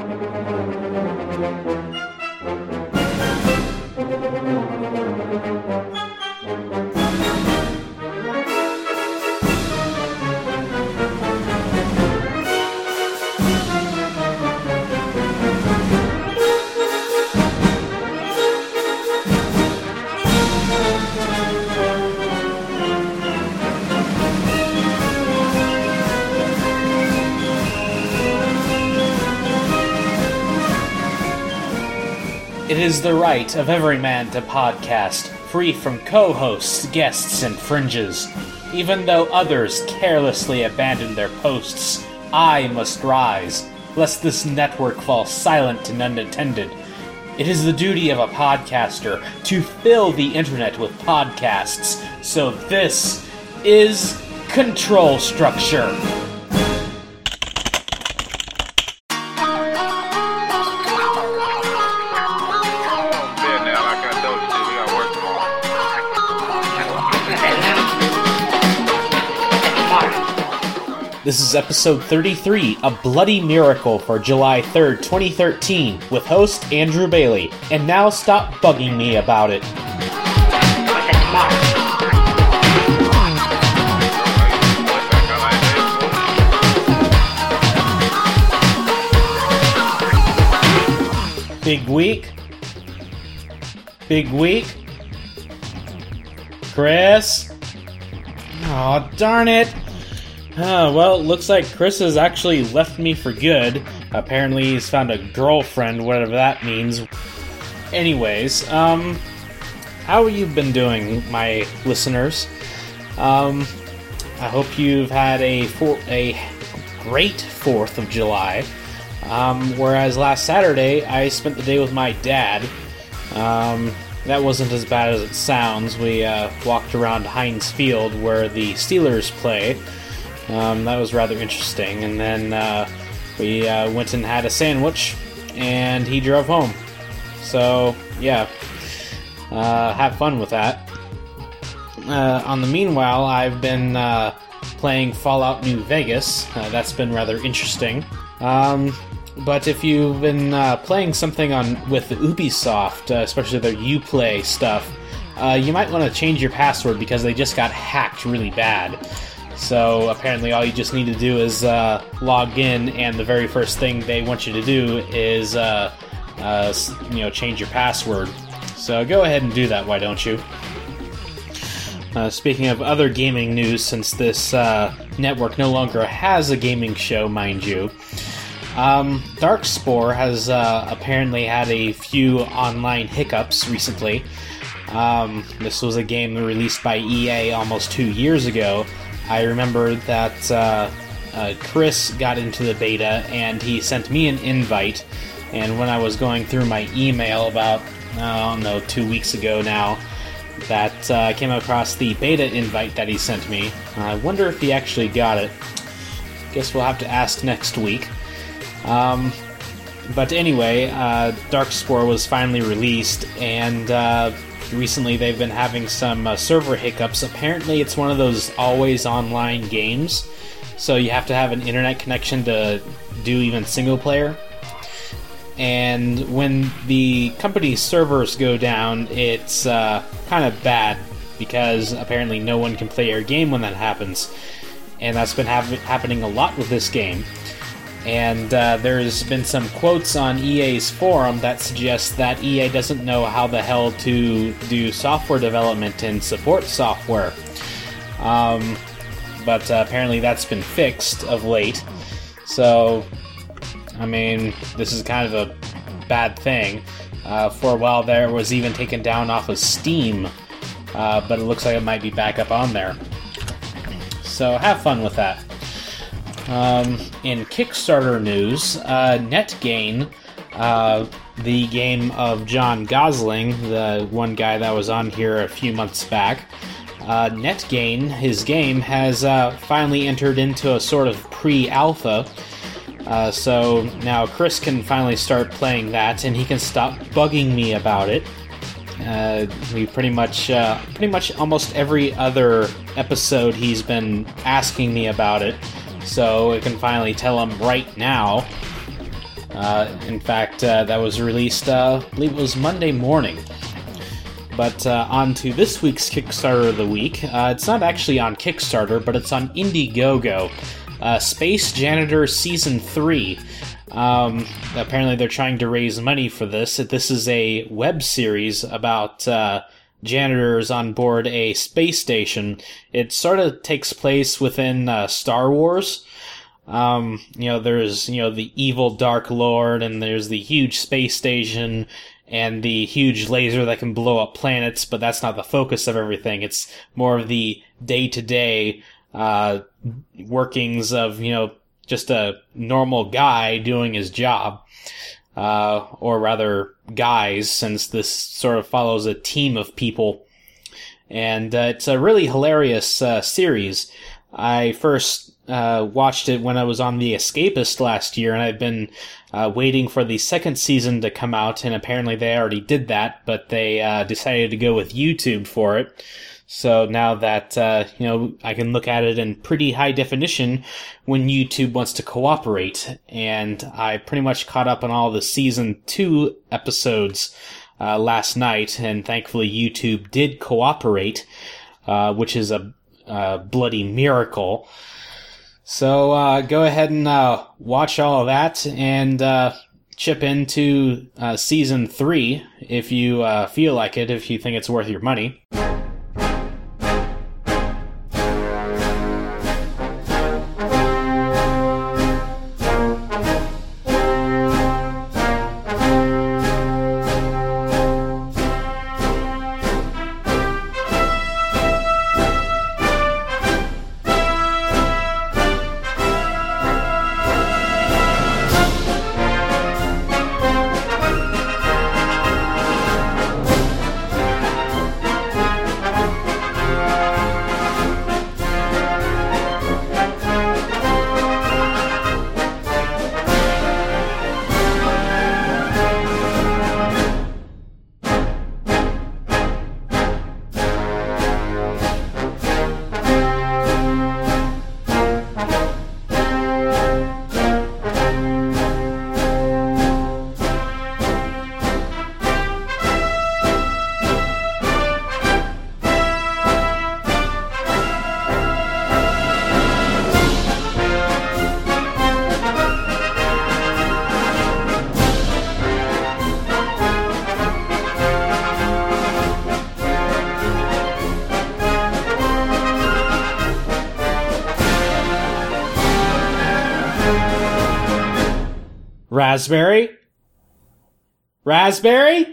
It is the right of every man to podcast, free from co hosts, guests, and fringes. Even though others carelessly abandon their posts, I must rise, lest this network fall silent and unattended. It is the duty of a podcaster to fill the internet with podcasts, so this is Control Structure. This is episode 33, A Bloody Miracle for July 3rd, 2013, with host Andrew Bailey. And now stop bugging me about it. Big week. Big week. Chris. Oh, darn it. Oh, well, it looks like Chris has actually left me for good. Apparently, he's found a girlfriend, whatever that means. Anyways, um, how have you been doing, my listeners? Um, I hope you've had a for- a great Fourth of July. Um, whereas last Saturday, I spent the day with my dad. Um, that wasn't as bad as it sounds. We uh, walked around Heinz Field where the Steelers play. Um, that was rather interesting. And then uh, we uh, went and had a sandwich, and he drove home. So, yeah, uh, have fun with that. Uh, on the meanwhile, I've been uh, playing Fallout New Vegas. Uh, that's been rather interesting. Um, but if you've been playing something on with the Ubisoft, especially their UPlay stuff, you might want to change your password because they just got hacked really bad. So apparently, all you just need to do is uh, log in, and the very first thing they want you to do is, uh, uh, you know, change your password. So go ahead and do that. Why don't you? Uh, speaking of other gaming news, since this uh, network no longer has a gaming show, mind you, um, Darkspore has uh, apparently had a few online hiccups recently. Um, this was a game released by EA almost two years ago. I remember that uh, uh, Chris got into the beta and he sent me an invite. And when I was going through my email about, I don't know, two weeks ago now, that uh, I came across the beta invite that he sent me. I wonder if he actually got it. Guess we'll have to ask next week. Um, but anyway, uh, Darkspore was finally released, and uh, recently they've been having some uh, server hiccups. Apparently, it's one of those always online games, so you have to have an internet connection to do even single player. And when the company's servers go down, it's uh, kind of bad because apparently no one can play your game when that happens. And that's been hap- happening a lot with this game. And uh, there's been some quotes on EA's forum that suggest that EA doesn't know how the hell to do software development and support software. Um, but uh, apparently that's been fixed of late. So, I mean, this is kind of a bad thing. Uh, for a while there, was even taken down off of Steam, uh, but it looks like it might be back up on there. So have fun with that. Um, in Kickstarter news, uh, NetGain, uh, the game of John Gosling, the one guy that was on here a few months back, uh, NetGain, his game, has uh, finally entered into a sort of pre alpha. Uh, so now Chris can finally start playing that, and he can stop bugging me about it. Uh, we pretty much, uh, pretty much almost every other episode, he's been asking me about it. So I can finally tell him right now. Uh, in fact, uh, that was released, uh, I believe it was Monday morning. But uh, on to this week's Kickstarter of the week. Uh, it's not actually on Kickstarter, but it's on Indiegogo. Space Janitor Season 3. Um, apparently, they're trying to raise money for this. This is a web series about janitors on board a space station. It sort of takes place within uh, Star Wars. Um, you know, there's, you know, the evil Dark Lord, and there's the huge space station, and the huge laser that can blow up planets, but that's not the focus of everything. It's more of the day to day, workings of, you know, just a normal guy doing his job. Uh, or rather, guys, since this sort of follows a team of people. And uh, it's a really hilarious uh, series. I first uh, watched it when I was on The Escapist last year, and I've been uh, waiting for the second season to come out, and apparently they already did that, but they uh, decided to go with YouTube for it. So now that, uh, you know, I can look at it in pretty high definition when YouTube wants to cooperate. And I pretty much caught up on all the season two episodes uh, last night, and thankfully YouTube did cooperate, uh, which is a, a bloody miracle. So uh, go ahead and uh, watch all of that and uh, chip into uh, season three if you uh, feel like it, if you think it's worth your money. Raspberry?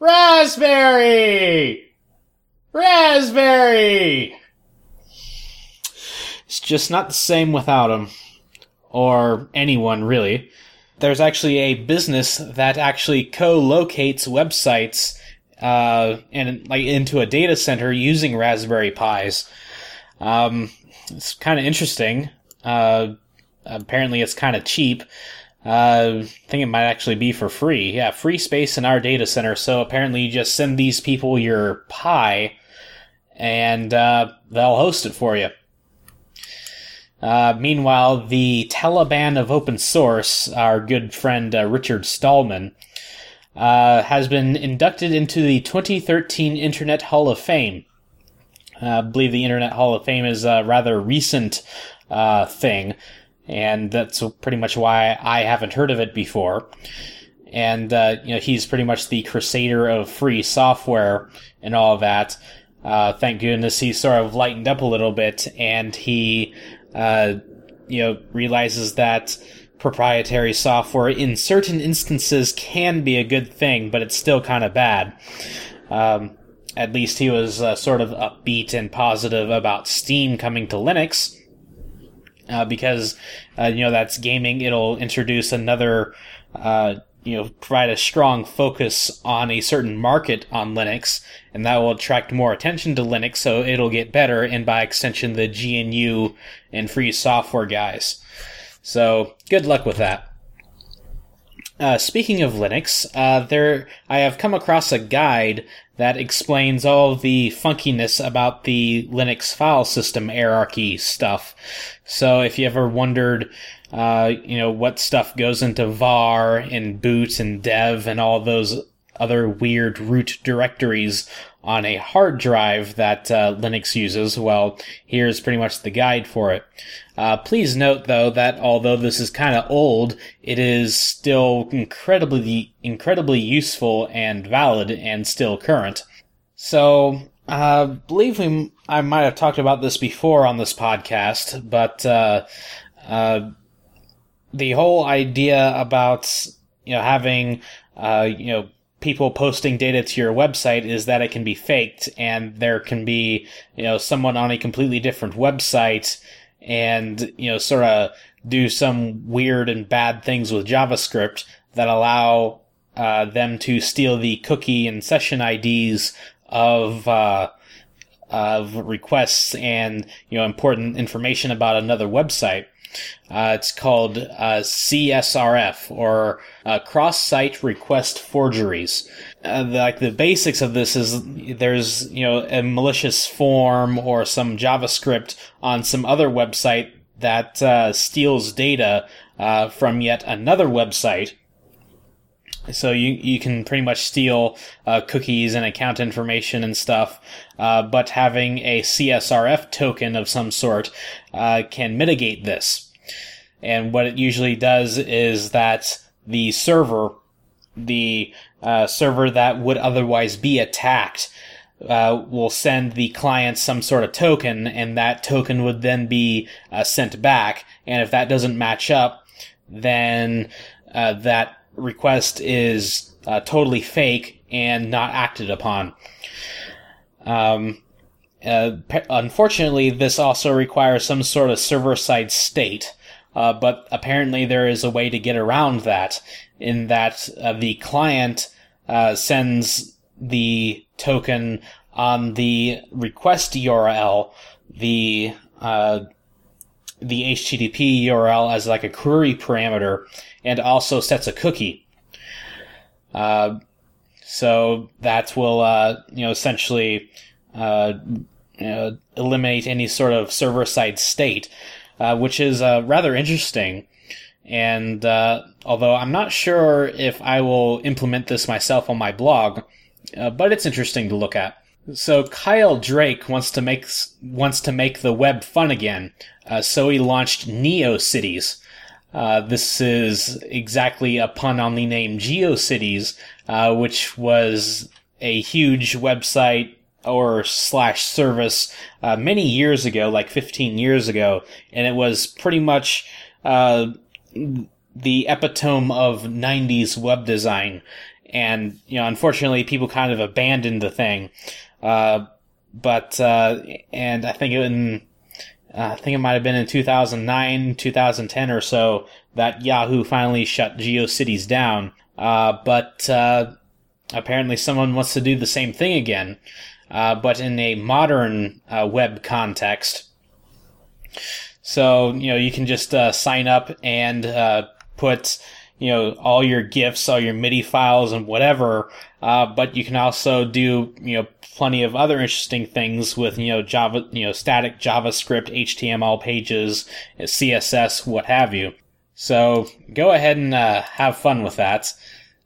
Raspberry! Raspberry! It's just not the same without him. Or anyone, really. There's actually a business that actually co-locates websites uh, and like into a data center using Raspberry Pis. Um, it's kind of interesting. Uh, apparently, it's kind of cheap. Uh, I think it might actually be for free. Yeah, free space in our data center. So apparently, you just send these people your Pi, and uh, they'll host it for you. Uh, meanwhile, the Taliban of open source, our good friend uh, Richard Stallman, uh, has been inducted into the 2013 Internet Hall of Fame. Uh, I believe the Internet Hall of Fame is a rather recent thing and that's pretty much why I haven't heard of it before. And uh, you know, he's pretty much the crusader of free software and all that. Uh, thank goodness he sort of lightened up a little bit, and he, uh, you know, realizes that proprietary software in certain instances can be a good thing, but it's still kind of bad. Um, at least he was uh, sort of upbeat and positive about Steam coming to Linux uh, because uh, you know that's gaming. It'll introduce another, uh, you know, provide a strong focus on a certain market on Linux, and that will attract more attention to Linux. So it'll get better, and by extension, the GNU and free software guys. So good luck with that. Uh, speaking of Linux, uh, there I have come across a guide that explains all the funkiness about the Linux file system hierarchy stuff. So if you ever wondered, uh, you know, what stuff goes into var and boot and dev and all those other weird root directories on a hard drive that uh, Linux uses. Well, here's pretty much the guide for it. Uh, please note though that although this is kind of old, it is still incredibly, incredibly useful and valid and still current. So, I uh, believe we, I might have talked about this before on this podcast, but, uh, uh, the whole idea about, you know, having, uh, you know, people posting data to your website is that it can be faked and there can be, you know, someone on a completely different website and, you know, sort of do some weird and bad things with JavaScript that allow uh, them to steal the cookie and session IDs of, uh, of requests and, you know, important information about another website. Uh, it's called uh, CSRF or uh, cross-site request forgeries. Uh, the, like the basics of this is there's you know a malicious form or some JavaScript on some other website that uh, steals data uh, from yet another website. So you you can pretty much steal cookies and account information and stuff, but having a CSRF token of some sort can mitigate this. And what it usually does is that the server, the uh, server that would otherwise be attacked, uh, will send the client some sort of token, and that token would then be uh, sent back. And if that doesn't match up, then uh, that request is uh, totally fake and not acted upon. Um, uh, unfortunately, this also requires some sort of server side state. Uh, but apparently there is a way to get around that in that uh, the client uh, sends the token on the request URL, the uh, the HTTP URL as like a query parameter, and also sets a cookie. Uh, so that will uh, you know essentially you know, eliminate any sort of server side state uh, which is uh, rather interesting. And uh, although I'm not sure if I will implement this myself on my blog, uh, but it's interesting to look at. So Kyle Drake wants to make wants to make the web fun again, uh, so he launched NeoCities. Uh, this is exactly a pun on the name GeoCities, which was a huge website or slash service uh, many years ago, like 15 years ago, and it was pretty much uh, the epitome of 90s web design. And, you know, unfortunately, people kind of abandoned the thing. Uh, but, uh, and I think it in, uh, I think it might have been in 2009, 2010 or so that Yahoo finally shut GeoCities down. Uh, but, apparently someone wants to do the same thing again uh, but in a modern uh, web context. So, you know, you can just uh, sign up and uh, put, you know, all your GIFs, all your MIDI files and whatever. Uh, but you can also do, you know, plenty of other interesting things with, you know, Java, you know, static JavaScript, HTML pages, CSS, what have you. So go ahead and uh, have fun with that.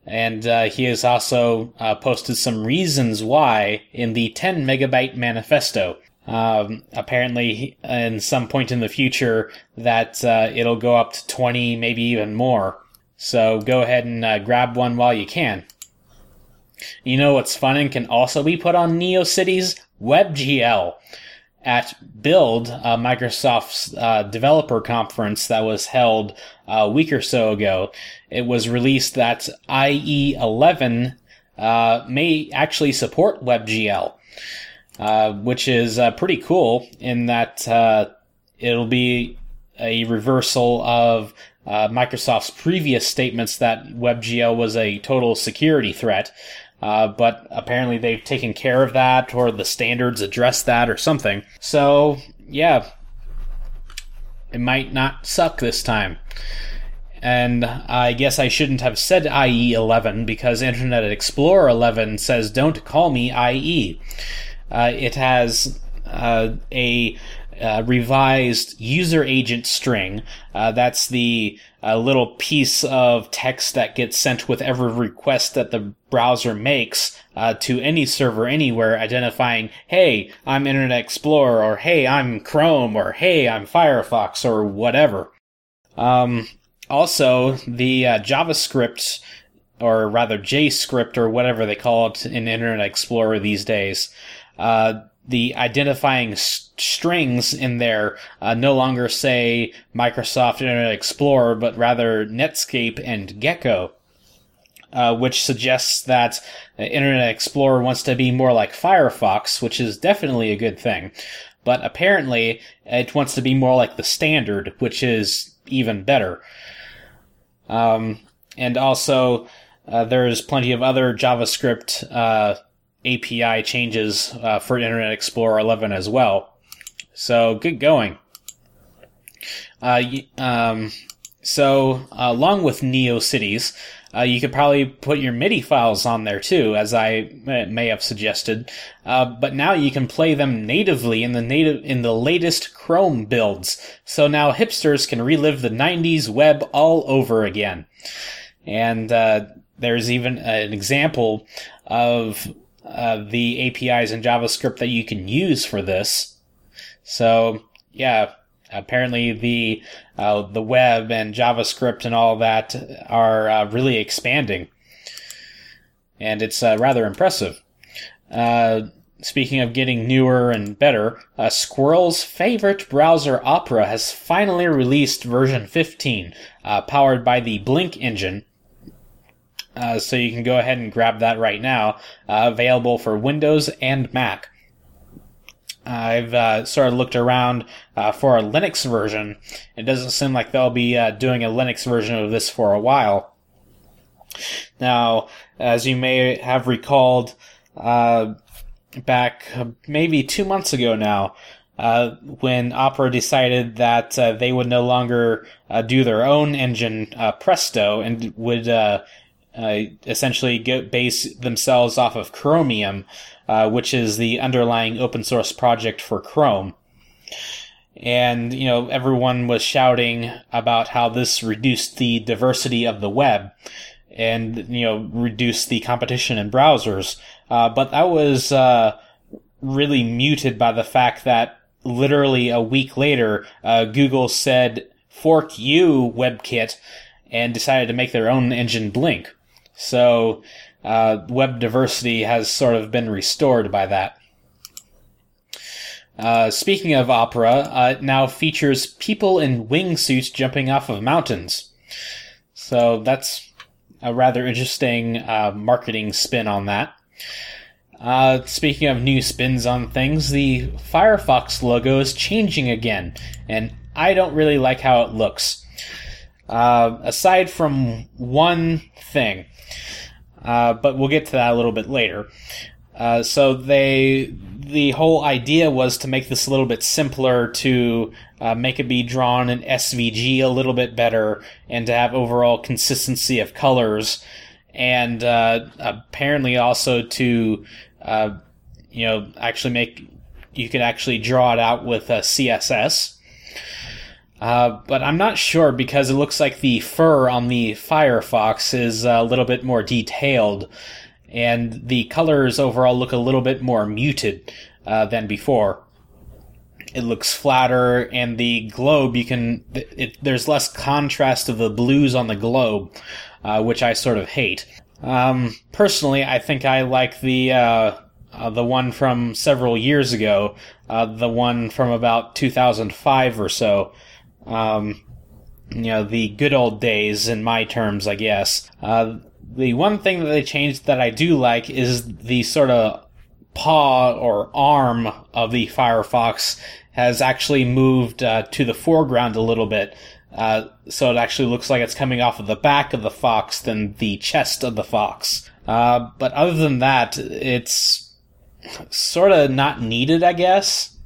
And uh, he has also uh, posted some reasons why in the 10 megabyte manifesto. Um, apparently, in some point in the future, that uh, it'll go up to 20, maybe even more. So go ahead and uh, grab one while you can. You know what's fun and can also be put on NeoCities? WebGL at Build, uh, Microsoft's uh, developer conference that was held a week or so ago, it was released that IE 11 uh, may actually support WebGL, uh, which is uh, pretty cool in that uh, it'll be a reversal of Microsoft's previous statements that WebGL was a total security threat. Uh, but apparently they've taken care of that, or the standards address that, or something. So, yeah, it might not suck this time. And I guess I shouldn't have said IE 11 because Internet Explorer 11 says don't call me IE. Uh, it has uh, a uh, revised user agent string. Uh, that's the uh, little piece of text that gets sent with every request that the browser makes uh, to any server anywhere, identifying, "Hey, I'm Internet Explorer," or "Hey, I'm Chrome," or "Hey, I'm Firefox," or whatever. Um, also, the uh, JavaScript, or rather JScript, or whatever they call it in Internet Explorer these days, uh, the identifying strings in there uh, no longer say Microsoft Internet Explorer, but rather Netscape and Gecko. Uh, which suggests that Internet Explorer wants to be more like Firefox, which is definitely a good thing. But apparently, it wants to be more like the standard, which is even better. Um, and also, uh, there's plenty of other JavaScript uh, API changes uh, for Internet Explorer 11 as well. So good going. Uh, um, so along with NeoCities, uh, you could probably put your MIDI files on there too, as I may have suggested. Uh, but now you can play them natively in the native in the latest Chrome builds. So now hipsters can relive the '90s web all over again. And uh, there's even an example of uh, the APIs in JavaScript that you can use for this. So yeah, apparently the uh, the web and JavaScript and all that are uh, really expanding, and it's uh, rather impressive. Uh, speaking of getting newer and better, uh, Squirrel's favorite browser Opera has finally released version 15, uh, powered by the Blink engine. So you can go ahead and grab that right now, available for Windows and Mac. I've uh, sort of looked around uh, for a Linux version. It doesn't seem like they'll be uh, doing a Linux version of this for a while. Now, as you may have recalled, uh, back maybe two months ago now, uh, when Opera decided that uh, they would no longer do their own engine, Presto, and would essentially get, base themselves off of Chromium, uh, which is the underlying open source project for Chrome. And, you know, everyone was shouting about how this reduced the diversity of the web and, you know, reduced the competition in browsers. Uh, but that was, uh, really muted by the fact that literally a week later, uh, Google said, fork you, WebKit, and decided to make their own engine Blink. So, uh, web diversity has sort of been restored by that. Uh, speaking of opera, uh, it now features people in wingsuits jumping off of mountains. So that's a rather interesting uh, marketing spin on that. Uh, speaking of new spins on things, the Firefox logo is changing again, and I don't really like how it looks. Uh, aside from one thing, uh, but we'll get to that a little bit later. Uh, so they, the whole idea was to make this a little bit simpler, to uh, make it be drawn in SVG a little bit better, and to have overall consistency of colors, and uh, apparently also to, uh, you know, actually make you could actually draw it out with uh CSS. Uh, but I'm not sure because it looks like the fur on the Firefox is a little bit more detailed, and the colors overall look a little bit more muted uh, than before. It looks flatter, and the globe you can it, there's less contrast of the blues on the globe, uh, which I sort of hate. Um, personally, I think I like the uh, uh, the one from several years ago, uh, the one from about 2005 or so. Um, you know, the good old days in my terms, I guess. Uh, the one thing that they changed that I do like is the sort of paw or arm of the Firefox has actually moved uh, to the foreground a little bit. Uh, so it actually looks like it's coming off of the back of the fox than the chest of the fox. Uh, but other than that, it's sort of not needed, I guess.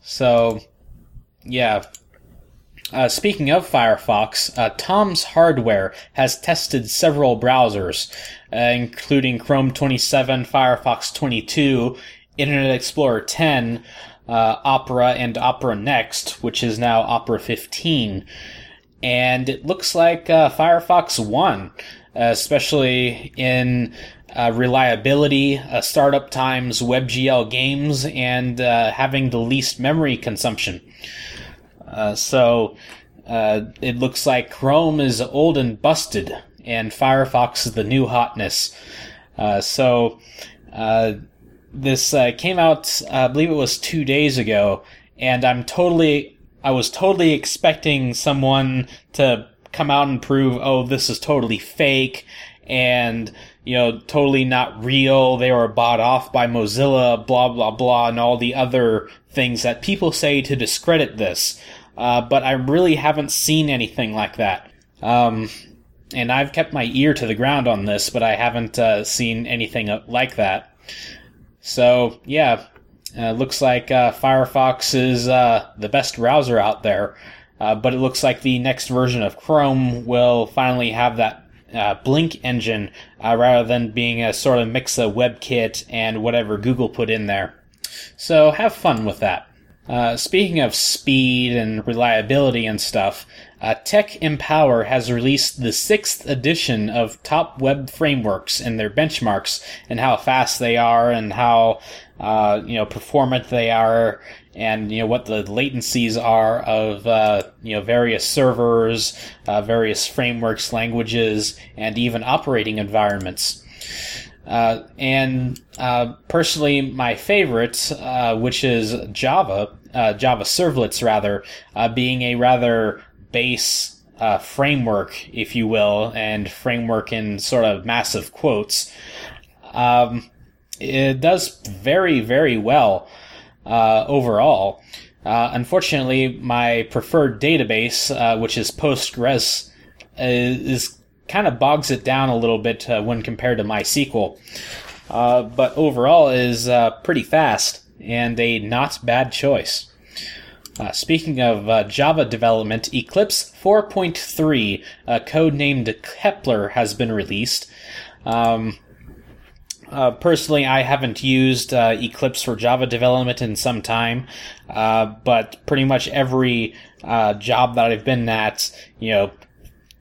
So, yeah, uh, speaking of Firefox, uh, Tom's Hardware has tested several browsers, uh, including Chrome 27, Firefox 22, Internet Explorer 10, uh, Opera and Opera Next, which is now Opera 15. And it looks like uh, Firefox won, especially in uh, reliability, uh, startup times, WebGL games, and uh, having the least memory consumption. Uh, so uh, it looks like Chrome is old and busted, and Firefox is the new hotness. Uh, so this came out, I believe it was two days ago, and I'm totally, I was totally expecting someone to come out and prove, oh, this is totally fake and you know totally not real they were bought off by mozilla blah blah blah and all the other things that people say to discredit this uh, but i really haven't seen anything like that um, and i've kept my ear to the ground on this but i haven't uh, seen anything like that so yeah uh, looks like uh, firefox is uh, the best browser out there uh, but it looks like the next version of Chrome will finally have that uh, Blink engine uh, rather than being a sort of mix of WebKit and whatever Google put in there. So have fun with that. Uh, speaking of speed and reliability and stuff, uh, Tech Empower has released the sixth edition of top web frameworks and their benchmarks and how fast they are and how uh, you know performant they are and you know what the latencies are of uh, you know various servers, uh, various frameworks, languages, and even operating environments. Uh, and uh, personally, my favorite, uh, which is Java, uh, Java servlets rather, being a rather base framework, if you will, and framework in sort of massive quotes. Um, it does very, very well uh, overall. Uh, unfortunately, my preferred database, uh, which is Postgres, is, is kind of bogs it down a little bit uh, when compared to MySQL. Uh, but overall is uh, pretty fast and a not bad choice. Uh, speaking of uh, Java development, Eclipse 4.3, uh, codenamed Kepler, has been released. Um, uh, personally, I haven't used uh, Eclipse for Java development in some time, uh, but pretty much every uh, job that I've been at, you know,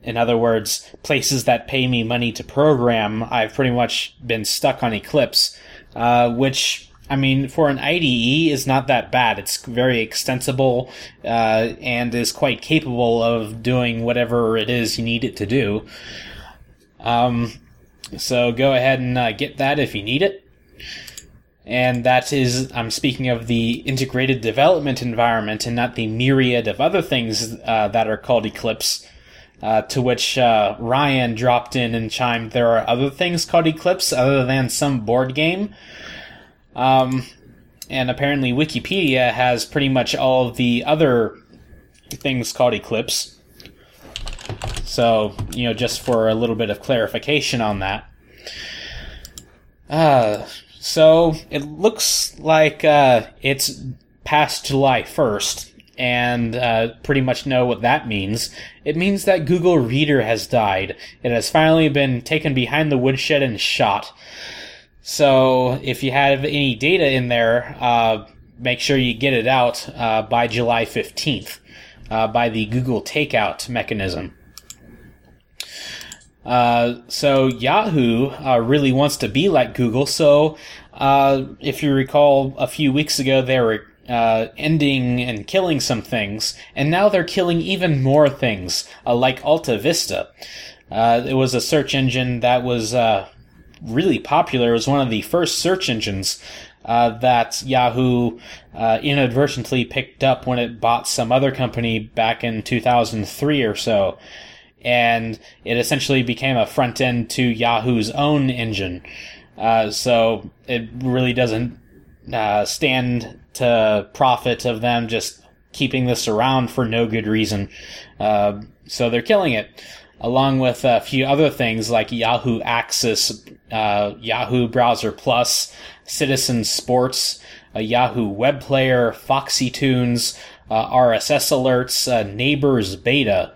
in other words, places that pay me money to program, I've pretty much been stuck on Eclipse, uh, which I mean, for an IDE is not that bad. It's very extensible uh, and is quite capable of doing whatever it is you need it to do. Um, so go ahead and uh, get that if you need it. And that is, I'm speaking of the integrated development environment and not the myriad of other things uh, that are called Eclipse. Uh, to which uh, Ryan dropped in and chimed, there are other things called Eclipse other than some board game. Um, and apparently Wikipedia has pretty much all of the other things called Eclipse. So, you know, just for a little bit of clarification on that. Uh, so it looks like uh, it's past July 1st, and uh, pretty much know what that means. It means that Google Reader has died. It has finally been taken behind the woodshed and shot. So if you have any data in there, uh, make sure you get it out uh, by July 15th uh, by the Google Takeout mechanism. Uh, so Yahoo uh, really wants to be like Google. So uh, if you recall, a few weeks ago they were uh, ending and killing some things, and now they're killing even more things, uh, like Alta Vista. it was a search engine that was really popular. It was one of the first search engines uh, that Yahoo uh, inadvertently picked up when it bought some other company back in 2003 or so and it essentially became a front end to Yahoo's own engine. Uh, so it really doesn't uh, stand to profit of them just keeping this around for no good reason. Uh, so they're killing it, along with a few other things like Yahoo Access, uh, Yahoo Browser Plus, Citizen Sports, a Yahoo Web Player, Foxy Tunes, uh, RSS alerts, uh, Neighbors Beta.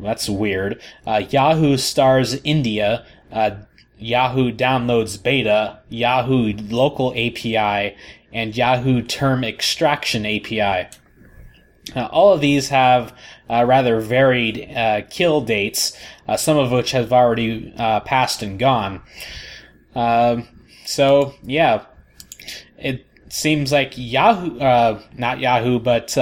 That's weird. Uh, Yahoo Stars India, uh, Yahoo downloads beta, Yahoo local API, and Yahoo Term Extraction API. Uh, all of these have uh, rather varied uh, kill dates, uh, some of which have already uh, passed and gone. Um, so, yeah, it seems like Yahoo, uh, not Yahoo, but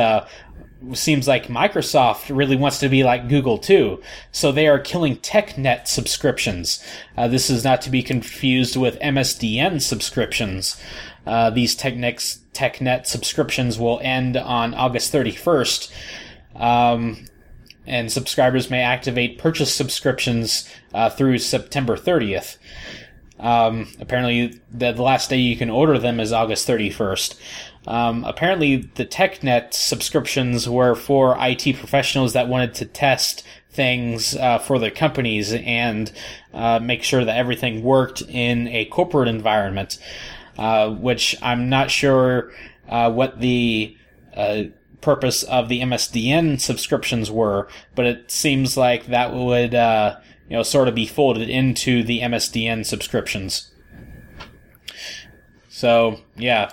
seems like Microsoft really wants to be like Google too. So they are killing TechNet subscriptions. this is not to be confused with MSDN subscriptions. These TechNet TechNet subscriptions will end on August 31st. Um, and subscribers may activate purchase subscriptions uh, through September 30th. Um, apparently, the, the, last day you can order them is August 31st. Um, apparently, the TechNet subscriptions were for IT professionals that wanted to test things uh, for their companies and uh, make sure that everything worked in a corporate environment uh, which I'm not sure uh, what the uh, purpose of the MSDN subscriptions were, but it seems like that would uh, you know sort of be folded into the MSDN subscriptions. So yeah.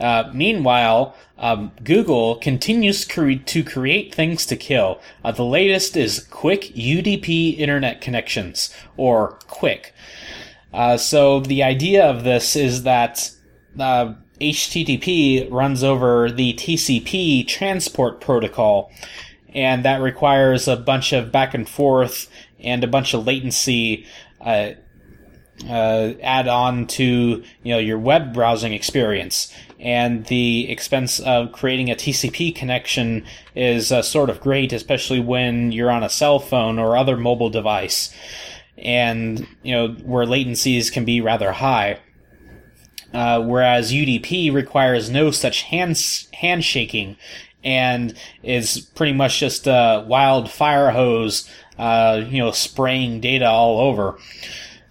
Uh, meanwhile, um, Google continues to create things to kill. Uh, the latest is Quick UDP Internet Connections, or QUIC. Uh, so the idea of this is that uh, HTTP runs over the TCP transport protocol, and that requires a bunch of back and forth and a bunch of latency uh, uh, add on to you know your web browsing experience. And the expense of creating a TCP connection is uh, sort of great, especially when you're on a cell phone or other mobile device and you know where latencies can be rather high. Uh, whereas UDP requires no such hands handshaking and is pretty much just a wild fire hose, uh, you know, spraying data all over.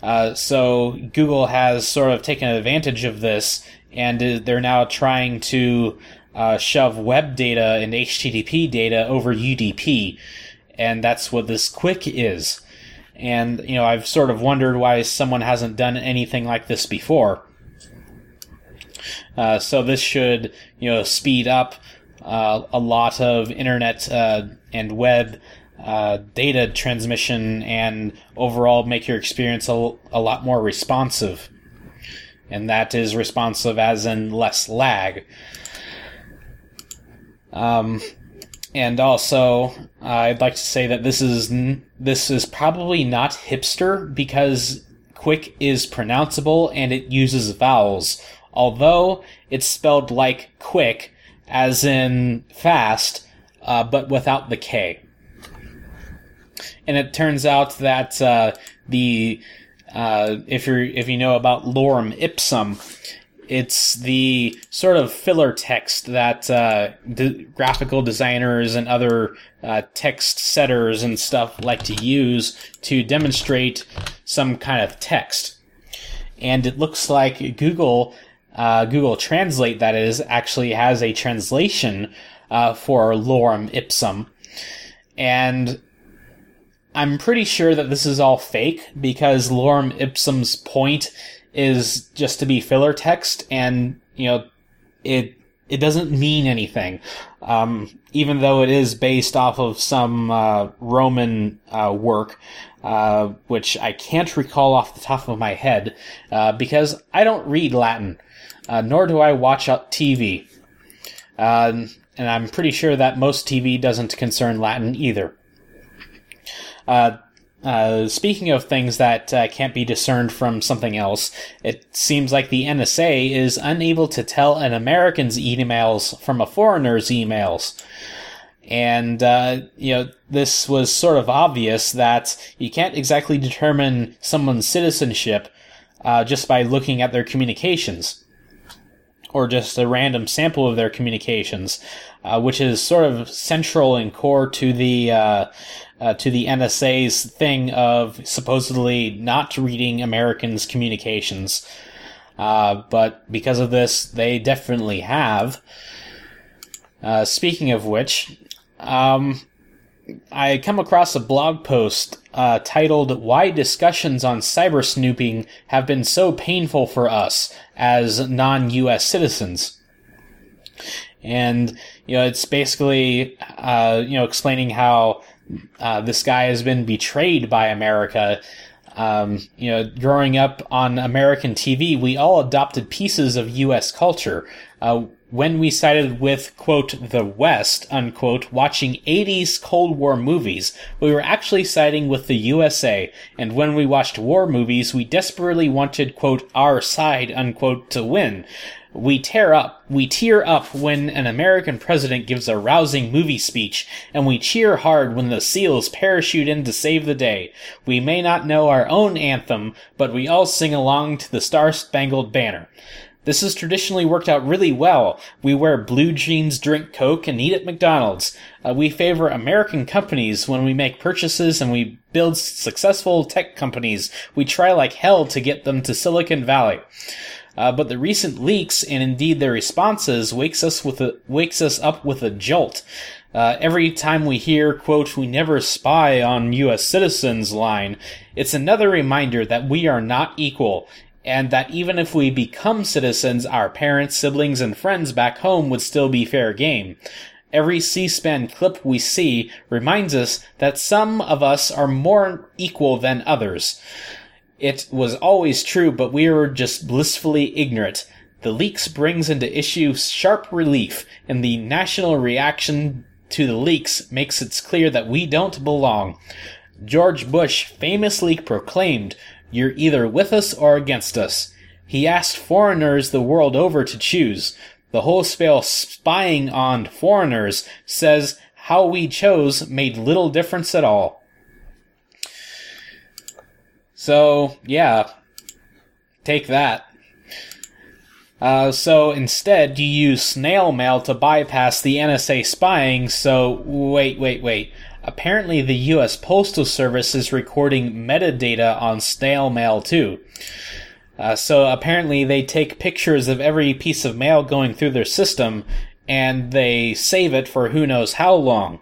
Uh, so Google has sort of taken advantage of this, and they're now trying to uh, shove web data and HTTP data over UDP, and that's what this QUIC is. And, you know, I've sort of wondered why someone hasn't done anything like this before. Uh, so this should, you know, speed up uh, a lot of internet uh, and web uh, data transmission and overall make your experience a, a lot more responsive. And that is responsive as in less lag. Um, and also uh, I'd like to say that this is this is probably not hipster because QUIC is pronounceable and it uses vowels, although it's spelled like quick, as in fast, uh, but without the K. And it turns out that uh, the uh, if you if you know about lorem ipsum, it's the sort of filler text that uh, graphical designers and other uh, text setters and stuff like to use to demonstrate some kind of text. And it looks like Google, uh, Google Translate, that is, actually has a translation uh, for lorem ipsum. And I'm pretty sure that this is all fake because lorem ipsum's point is just to be filler text, and you know, it it doesn't mean anything. Um, even though it is based off of some uh, Roman uh, work, uh, which I can't recall off the top of my head, uh, because I don't read Latin, uh, nor do I watch TV. Uh, and I'm pretty sure that most TV doesn't concern Latin either. Uh, speaking of things that uh, can't be discerned from something else, it seems like the NSA is unable to tell an American's emails from a foreigner's emails. And, uh, you know, this was sort of obvious that you can't exactly determine someone's citizenship uh, just by looking at their communications. Or just a random sample of their communications, uh, which is sort of central and core to the uh, uh, to the NSA's thing of supposedly not reading Americans' communications. Uh, but because of this, they definitely have. Uh, speaking of which, um, I come across a blog post uh, titled "Why Discussions on Cyber Snooping Have Been So Painful for Us as Non-U.S. Citizens." And you know, it's basically uh, you know explaining how uh, this guy has been betrayed by America. Um, you know, growing up on American TV, we all adopted pieces of U.S. culture. Uh, when we sided with, quote, the West, unquote, watching 80s Cold War movies, we were actually siding with the USA, and when we watched war movies, we desperately wanted, quote, our side, unquote, to win. We tear up, we tear up when an American president gives a rousing movie speech, and we cheer hard when the SEALs parachute in to save the day. We may not know our own anthem, but we all sing along to the Star Spangled Banner. This has traditionally worked out really well. We wear blue jeans, drink Coke, and eat at McDonald's. Uh, we favor American companies when we make purchases and we build successful tech companies. We try like hell to get them to Silicon Valley. Uh, but the recent leaks and indeed their responses wakes us with a, wakes us up with a jolt. Uh, every time we hear, quote, we never spy on U.S. citizens line, it's another reminder that we are not equal, and that even if we become citizens, our parents, siblings, and friends back home would still be fair game. Every C-SPAN clip we see reminds us that some of us are more equal than others. It was always true, but we were just blissfully ignorant. The leaks brings into issue sharp relief, and the national reaction to the leaks makes it clear that we don't belong. George Bush famously proclaimed, you're either with us or against us. He asked foreigners the world over to choose. The wholesale spying on foreigners says how we chose made little difference at all. So, yeah, take that. Uh, so instead, you use snail mail to bypass the NSA spying. So, wait, wait, wait. Apparently, the U.S. Postal Service is recording metadata on snail mail too. Uh, so apparently, they take pictures of every piece of mail going through their system and they save it for who knows how long.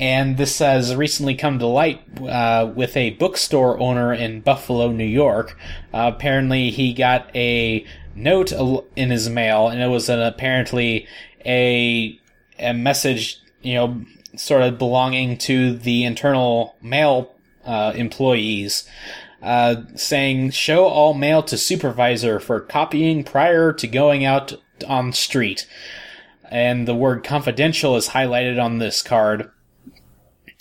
And this has recently come to light uh, with a bookstore owner in Buffalo, New York. Uh, apparently, he got a note in his mail, and it was an, apparently a a message, you know, sort of belonging to the internal mail uh, employees. Uh, saying, show all mail to supervisor for copying prior to going out on street. And the word confidential is highlighted on this card.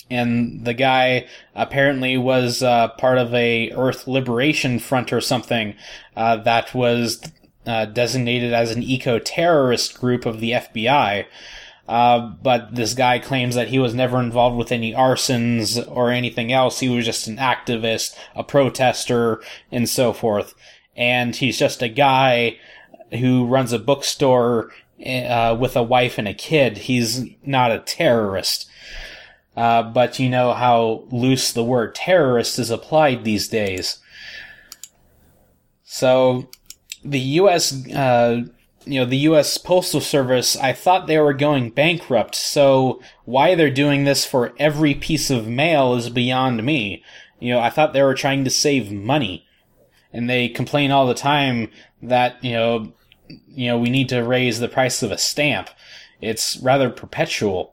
And the guy apparently was uh, part of a Earth Liberation Front or something uh, that was uh, designated as an eco-terrorist group of the FBI. Uh, but this guy claims that he was never involved with any arsons or anything else. He was just an activist, a protester, and so forth. And he's just a guy who runs a bookstore uh, with a wife and a kid. He's not a terrorist. Uh, but you know how loose the word terrorist is applied these days. So, the U.S. Uh, you know, the U.S. Postal Service, I thought they were going bankrupt, so why they're doing this for every piece of mail is beyond me. You know, I thought they were trying to save money. And they complain all the time that, you know, you know, we need to raise the price of a stamp. It's rather perpetual.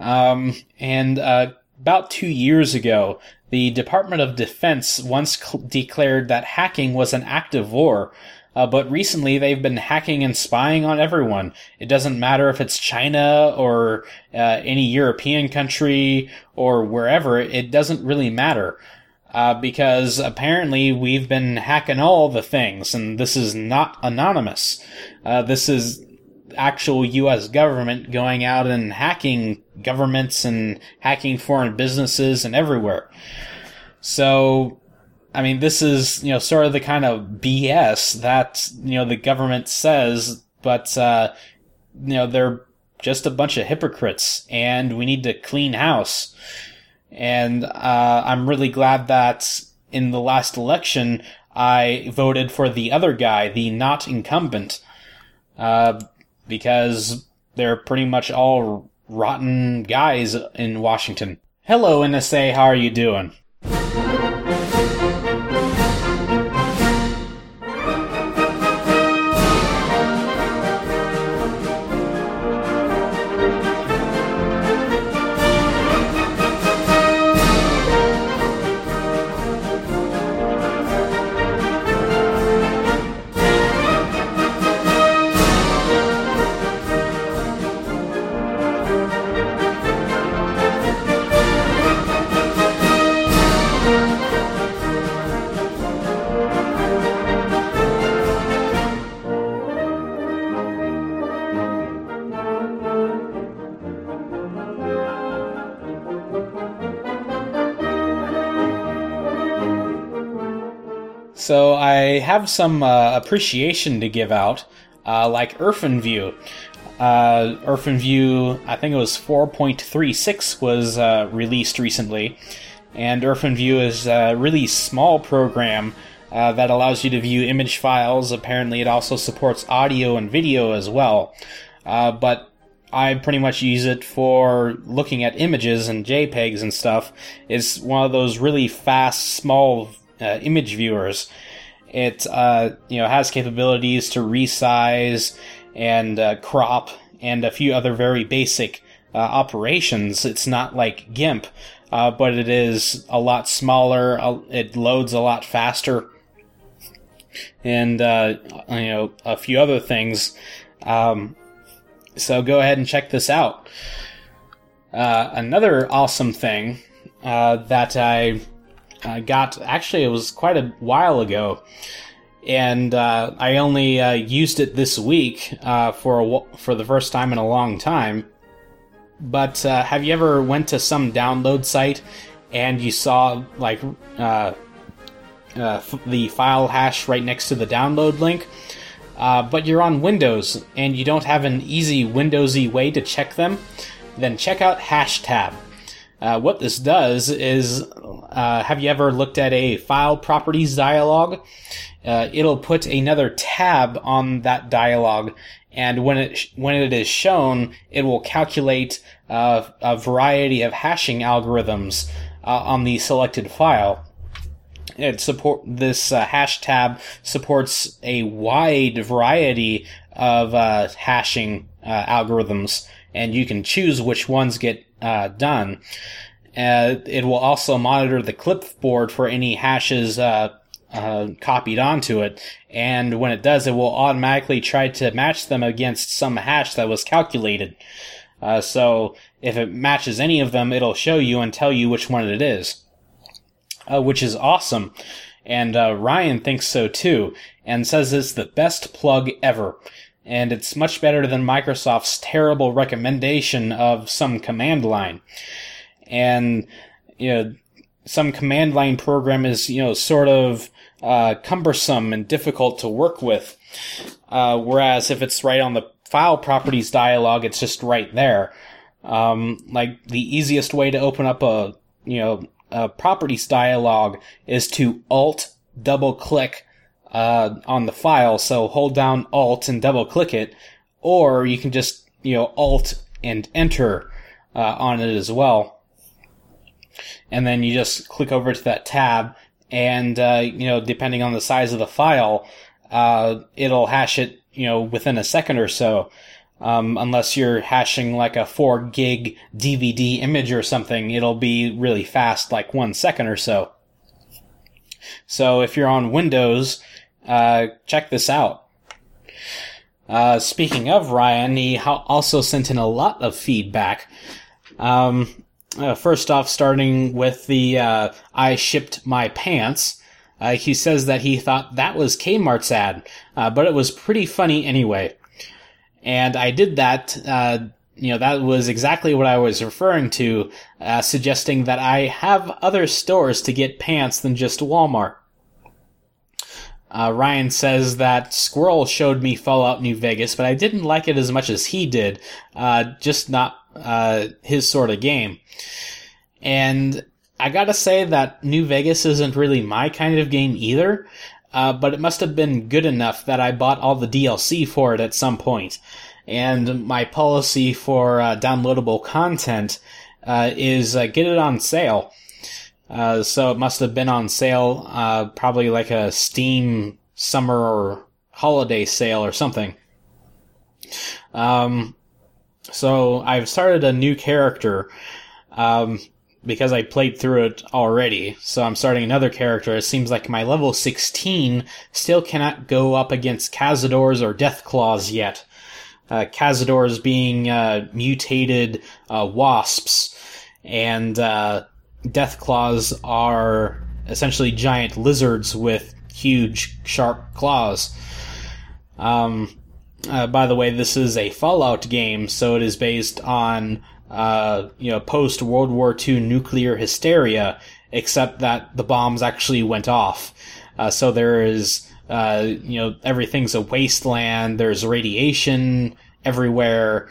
Um, and, uh, about two years ago, the Department of Defense once cl- declared that hacking was an act of war, uh, but recently they've been hacking and spying on everyone. It doesn't matter if it's China or uh, any European country or wherever. It doesn't really matter. Uh, because apparently we've been hacking all the things, and this is not anonymous. Uh, this is actual U.S. government going out and hacking governments and hacking foreign businesses and everywhere. So I mean, this is, you know, sort of the kind of BS that, you know, the government says, but, uh, you know, they're just a bunch of hypocrites and we need to clean house. And, uh, I'm really glad that in the last election, I voted for the other guy, the not incumbent, uh, because they're pretty much all rotten guys in Washington. Hello, NSA. How are you doing? I have some uh, appreciation to give out, uh, like View. Uh, View, I think it was 4.36 was uh, released recently, and View is a really small program uh, that allows you to view image files. Apparently, it also supports audio and video as well. Uh, but I pretty much use it for looking at images and JPEGs and stuff. It's one of those really fast, small uh, image viewers. It uh, you know has capabilities to resize and uh, crop and a few other very basic uh, operations. It's not like GIMP, uh, but it is a lot smaller. It loads a lot faster, and uh, you know a few other things. Um, so go ahead and check this out. another awesome thing that I uh, got actually it was quite a while ago, and uh, I only uh, used it this week uh, for a, for the first time in a long time. But uh, have you ever went to some download site and you saw like uh, f- the file hash right next to the download link? but you're on Windows and you don't have an easy Windowsy way to check them, then check out HashTab. Uh, what this does is, uh, have you ever looked at a file properties dialog? Uh, it'll put another tab on that dialog, and when it when it is shown, it will calculate uh, a variety of hashing algorithms uh, on the selected file. It support this uh, HashTab supports a wide variety of hashing algorithms, and you can choose which ones get uh, done. Uh, it will also monitor the clipboard for any hashes uh, uh, copied onto it, and when it does, it will automatically try to match them against some hash that was calculated. Uh, so if it matches any of them, it'll show you and tell you which one it is, uh, which is awesome. And Ryan thinks so too, and says it's the best plug ever and it's much better than Microsoft's terrible recommendation of some command line. And, you know, some command line program is, you know, sort of uh, cumbersome and difficult to work with. Uh, whereas if it's right on the file properties dialog, it's just right there. Um, like the easiest way to open up a, you know, a properties dialog is to alt double click uh, on the file. So hold down Alt and double click it, or you can just you know Alt and Enter uh, on it as well, and then you just click over to that tab, and uh, you know depending on the size of the file, uh, it'll hash it you know within a second or so. Um, unless you're hashing like a 4 gig DVD image or something, it'll be really fast, like one second or so. So if you're on Windows, uh, check this out. Uh, speaking of Ryan, he ha- also sent in a lot of feedback. Um, uh, first off, starting with the uh, I shipped my pants. Uh, he says that he thought that was Kmart's ad, uh, but it was pretty funny anyway. And I did that. Uh, you know, that was exactly what I was referring to, suggesting that I have other stores to get pants than just Walmart. Uh, Ryan says that Squirrel showed me Fallout New Vegas, but I didn't like it as much as he did. Uh, just not uh, his sort of game. And I gotta say that New Vegas isn't really my kind of game either, uh, but it must have been good enough that I bought all the DLC for it at some point. and my policy for uh, downloadable content uh, is get it on sale. Uh, so it must have been on sale, uh, probably like a Steam summer or holiday sale or something. Um, so I've started a new character. Um, because I played through it already, so I'm starting another character. It seems like my level 16 still cannot go up against Cazadors or Deathclaws yet. Uh, Cazadors being uh, mutated uh, wasps, and uh, Deathclaws are essentially giant lizards with huge, sharp claws. Um, uh, by the way, this is a Fallout game, so it is based on uh, you know, post World War II nuclear hysteria, except that the bombs actually went off. Uh, so there is, uh, you know, everything's a wasteland. There's radiation everywhere,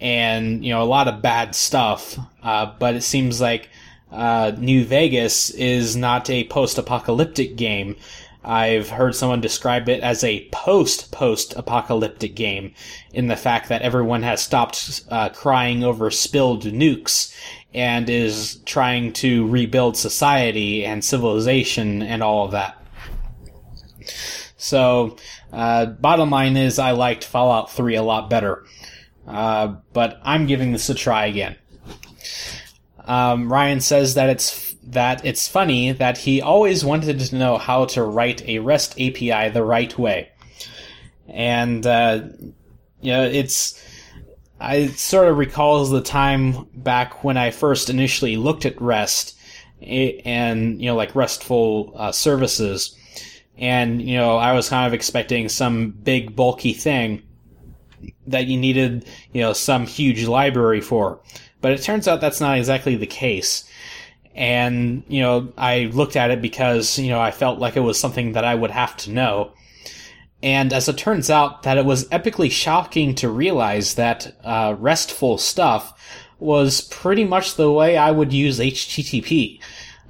and you know, a lot of bad stuff. Uh, but it seems like uh, New Vegas is not a post-apocalyptic game. I've heard someone describe it as a post post apocalyptic game in the fact that everyone has stopped uh, crying over spilled nukes and is trying to rebuild society and civilization and all of that. So, uh, bottom line is, I liked Fallout 3 a lot better. Uh, but I'm giving this a try again. Um, Ryan says that it's that it's funny that he always wanted to know how to write a REST API the right way, and uh, you know it's. I sort of recalls the time back when I first initially looked at REST and you know like RESTful uh, services, and you know I was kind of expecting some big bulky thing that you needed you know some huge library for but it turns out that's not exactly the case. And, you know, I looked at it because, you know, I felt like it was something that I would have to know. And as it turns out, that it was epically shocking to realize that uh, RESTful stuff was pretty much the way I would use HTTP,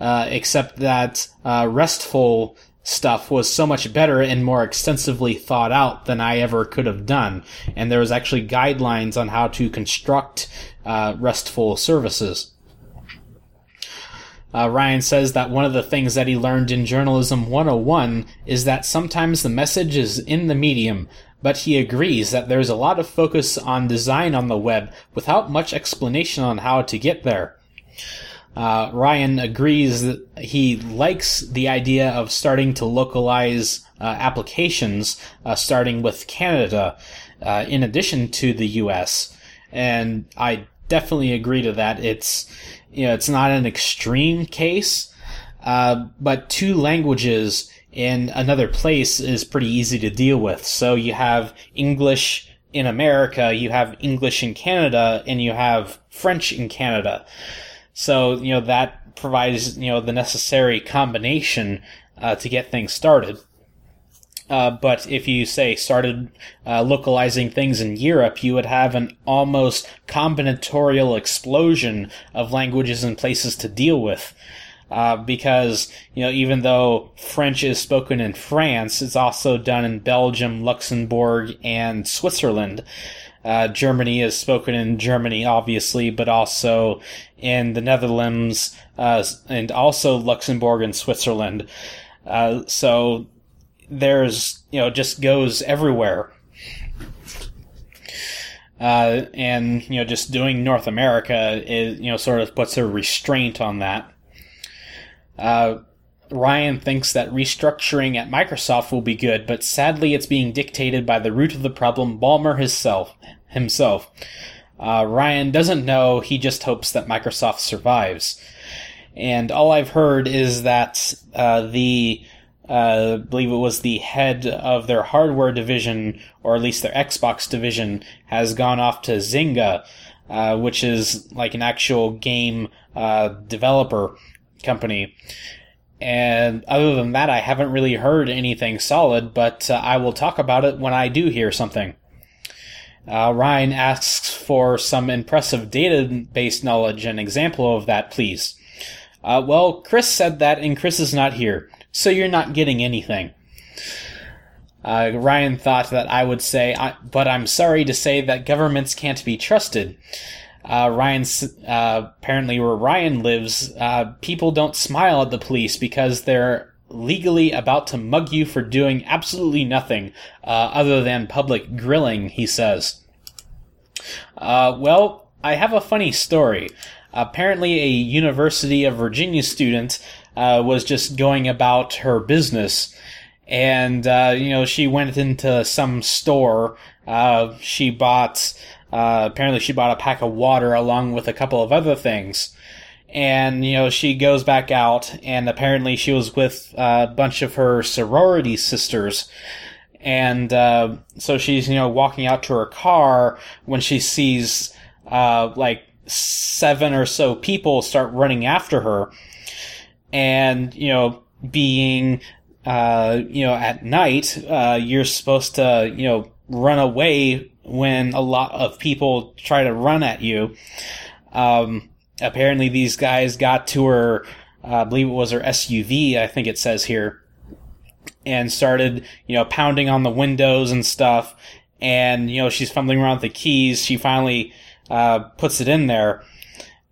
uh, except that uh, RESTful stuff was so much better and more extensively thought out than I ever could have done. And there was actually guidelines on how to construct uh, RESTful services. Uh, Ryan says that one of the things that he learned in Journalism 101 is that sometimes the message is in the medium, but he agrees that there's a lot of focus on design on the web without much explanation on how to get there. Uh, Ryan agrees that he likes the idea of starting to localize uh, applications, uh, starting with Canada, uh, in addition to the U.S. And I definitely agree to that. It's you know it's not an extreme case, uh, but two languages in another place is pretty easy to deal with. So you have English in America, you have English in Canada, and you have French in Canada. So, you know, that provides, you know, the necessary combination uh, to get things started. Uh, but if you say started uh, localizing things in Europe, you would have an almost combinatorial explosion of languages and places to deal with. Uh, because you know, even though French is spoken in France, it's also done in Belgium, Luxembourg, and Switzerland. Uh, Germany is spoken in Germany, obviously, but also in the Netherlands, uh, and also Luxembourg and Switzerland. Uh, so there's, you know, just goes everywhere. Uh, and, you know, just doing North America is, you know, sort of puts a restraint on that. Uh, Ryan thinks that restructuring at Microsoft will be good, but sadly it's being dictated by the root of the problem, Ballmer himself himself. Uh, Ryan doesn't know, he just hopes that Microsoft survives. And all I've heard is that uh, the, uh, I believe it was the head of their hardware division, or at least their Xbox division, has gone off to Zynga, uh, which is like an actual game uh, developer company. And other than that, I haven't really heard anything solid, but uh, I will talk about it when I do hear something. Uh, Ryan asks for some impressive database knowledge and example of that, please. Uh, well, Chris said that, and Chris is not here, so you're not getting anything. Uh, Ryan thought that I would say, I, but I'm sorry to say that governments can't be trusted. Uh, uh, apparently where Ryan lives, uh, people don't smile at the police because they're legally about to mug you for doing absolutely nothing uh, other than public grilling. He says. Uh, well, I have a funny story. Apparently, a University of Virginia student uh, was just going about her business, and you know she went into some store. she bought uh, apparently, she bought a pack of water along with a couple of other things. And, you know, she goes back out, and apparently she was with a bunch of her sorority sisters. And uh, so she's, you know, walking out to her car when she sees, uh, like, seven or so people start running after her. And, you know, being, uh, you know, at night, uh, you're supposed to, you know, run away when a lot of people try to run at you. Um, apparently, these guys got to her, uh, I believe it was her SUV, I think it says here, and started, you know, pounding on the windows and stuff. And, you know, she's fumbling around with the keys. She finally uh, puts it in there.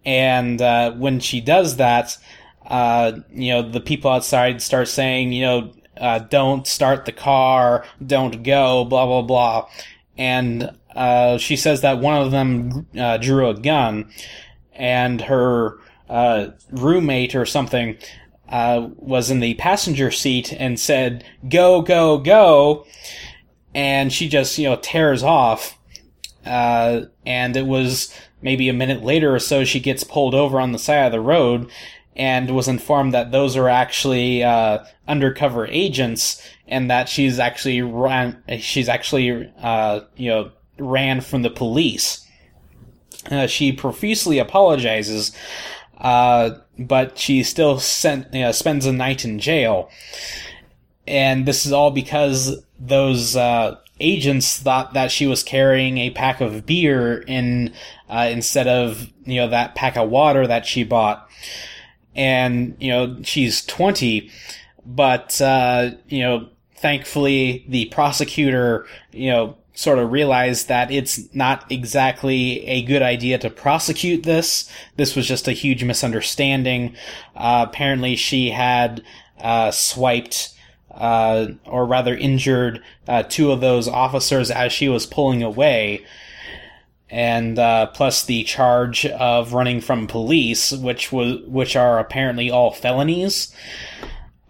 And uh, when she does that, uh, you know, the people outside start saying, you know, uh, don't start the car, don't go, blah, blah, blah and uh, she says that one of them uh, drew a gun, and her uh, roommate or something uh, was in the passenger seat and said, "Go, go, go," and she just you know tears off. Uh, and it was maybe a minute later or so she gets pulled over on the side of the road and was informed that those are actually uh, undercover agents and that she's actually ran she's actually uh, you know ran from the police. Uh, she profusely apologizes, uh, but she still sent, you know, spends a night in jail. And this is all because those uh, agents thought that she was carrying a pack of beer in uh, instead of you know that pack of water that she bought. And you know she's twenty, but uh, you know thankfully the prosecutor, you know, sort of realized that it's not exactly a good idea to prosecute this. This was just a huge misunderstanding. Uh, apparently she had, uh, swiped, uh, or rather injured, uh, two of those officers as she was pulling away. And, uh, plus the charge of running from police, which was, which are apparently all felonies.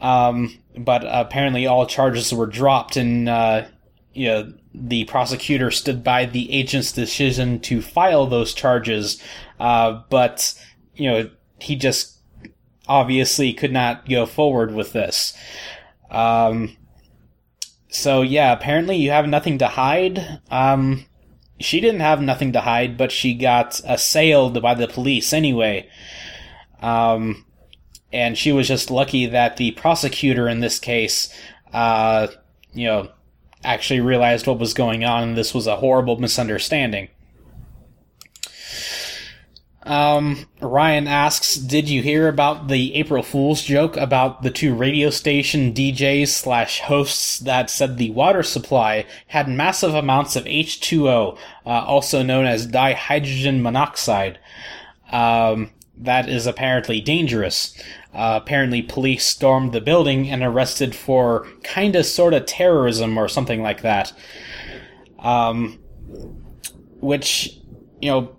Um, but apparently all charges were dropped, and uh, you know the prosecutor stood by the agent's decision to file those charges. Uh, but you know he just obviously could not go forward with this. Um, so yeah, apparently you have nothing to hide. Um, she didn't have nothing to hide, but she got assailed by the police anyway. Um, and she was just lucky that the prosecutor in this case, uh, you know, actually realized what was going on, and this was a horrible misunderstanding. Um, Ryan asks, did you hear about the April Fool's joke about the two radio station DJs slash hosts that said the water supply had massive amounts of H2O, uh, also known as dihydrogen monoxide? Um, that is apparently dangerous. Uh, apparently, police stormed the building and arrested for kinda sorta terrorism or something like that. Um, which, you know,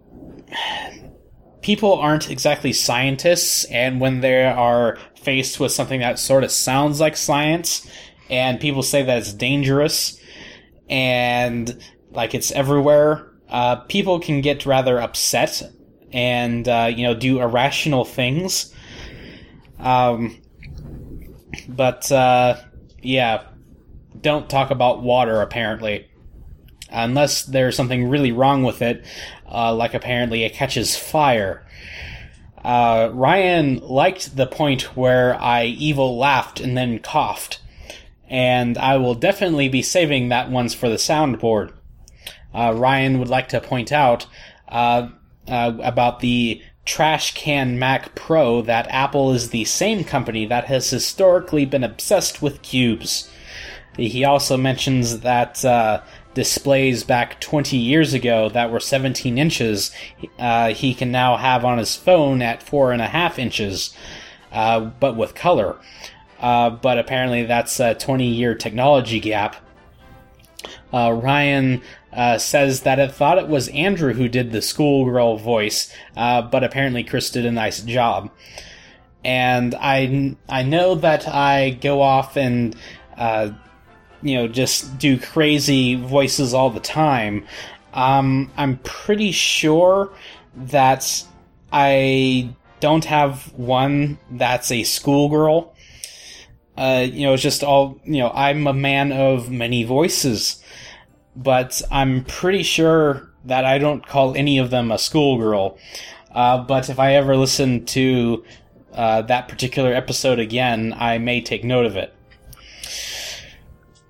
people aren't exactly scientists, and when they are faced with something that sort of sounds like science, and people say that it's dangerous, and like it's everywhere, uh, people can get rather upset and uh, you know do irrational things. Um, but uh, yeah, don't talk about water apparently, unless there's something really wrong with it, uh, like apparently it catches fire. Uh, Ryan liked the point where I evil laughed and then coughed, and I will definitely be saving that ones for the soundboard. Uh, Ryan would like to point out uh, uh, about the trash can Mac Pro that Apple is the same company that has historically been obsessed with cubes. He also mentions that uh, displays back 20 years ago that were 17 inches, uh, he can now have on his phone at four and a half inches, uh, but with color. Uh, but apparently, that's a 20 year technology gap. Uh, Ryan uh, says that it thought it was Andrew who did the schoolgirl voice, uh, but apparently Chris did a nice job. And I, I know that I go off and uh, you know just do crazy voices all the time. Um, I'm pretty sure that I don't have one that's a schoolgirl. Uh, you know, it's just all you know. I'm a man of many voices, but I'm pretty sure that I don't call any of them a schoolgirl. Uh, but if I ever listen to uh, that particular episode again, I may take note of it.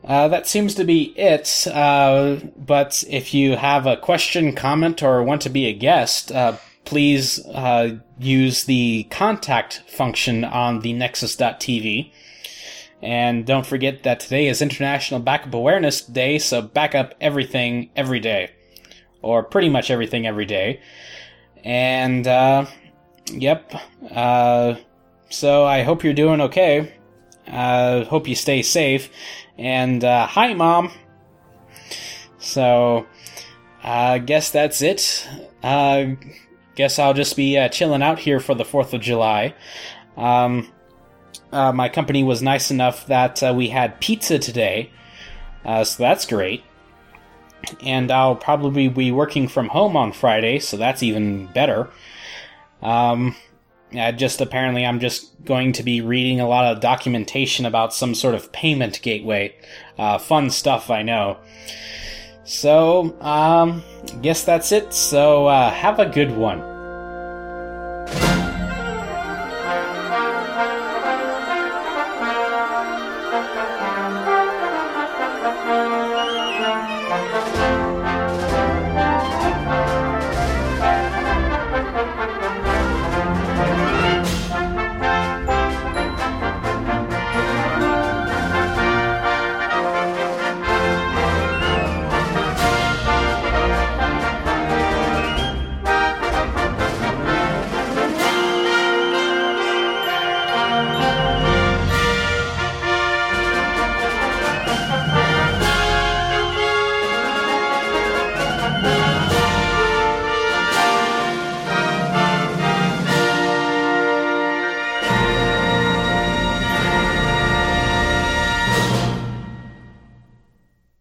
Uh, that seems to be it. Uh, but if you have a question, comment, or want to be a guest, uh, please uh, use the contact function on the Nexus.tv. And don't forget that today is International Backup Awareness Day, so back up everything every day. Or pretty much everything every day. And, uh, yep. Uh, so I hope you're doing okay. Uh, hope you stay safe. And uh, hi, mom. So, I uh, guess that's it. Uh, guess I'll just be uh, chilling out here for the Fourth of July. Um, uh, my company was nice enough that uh, we had pizza today, uh, so that's great. And I'll probably be working from home on Friday, so that's even better. Um, just apparently, I'm just going to be reading a lot of documentation about some sort of payment gateway. Uh, fun stuff, I know. So, um, guess that's it. So, uh, have a good one.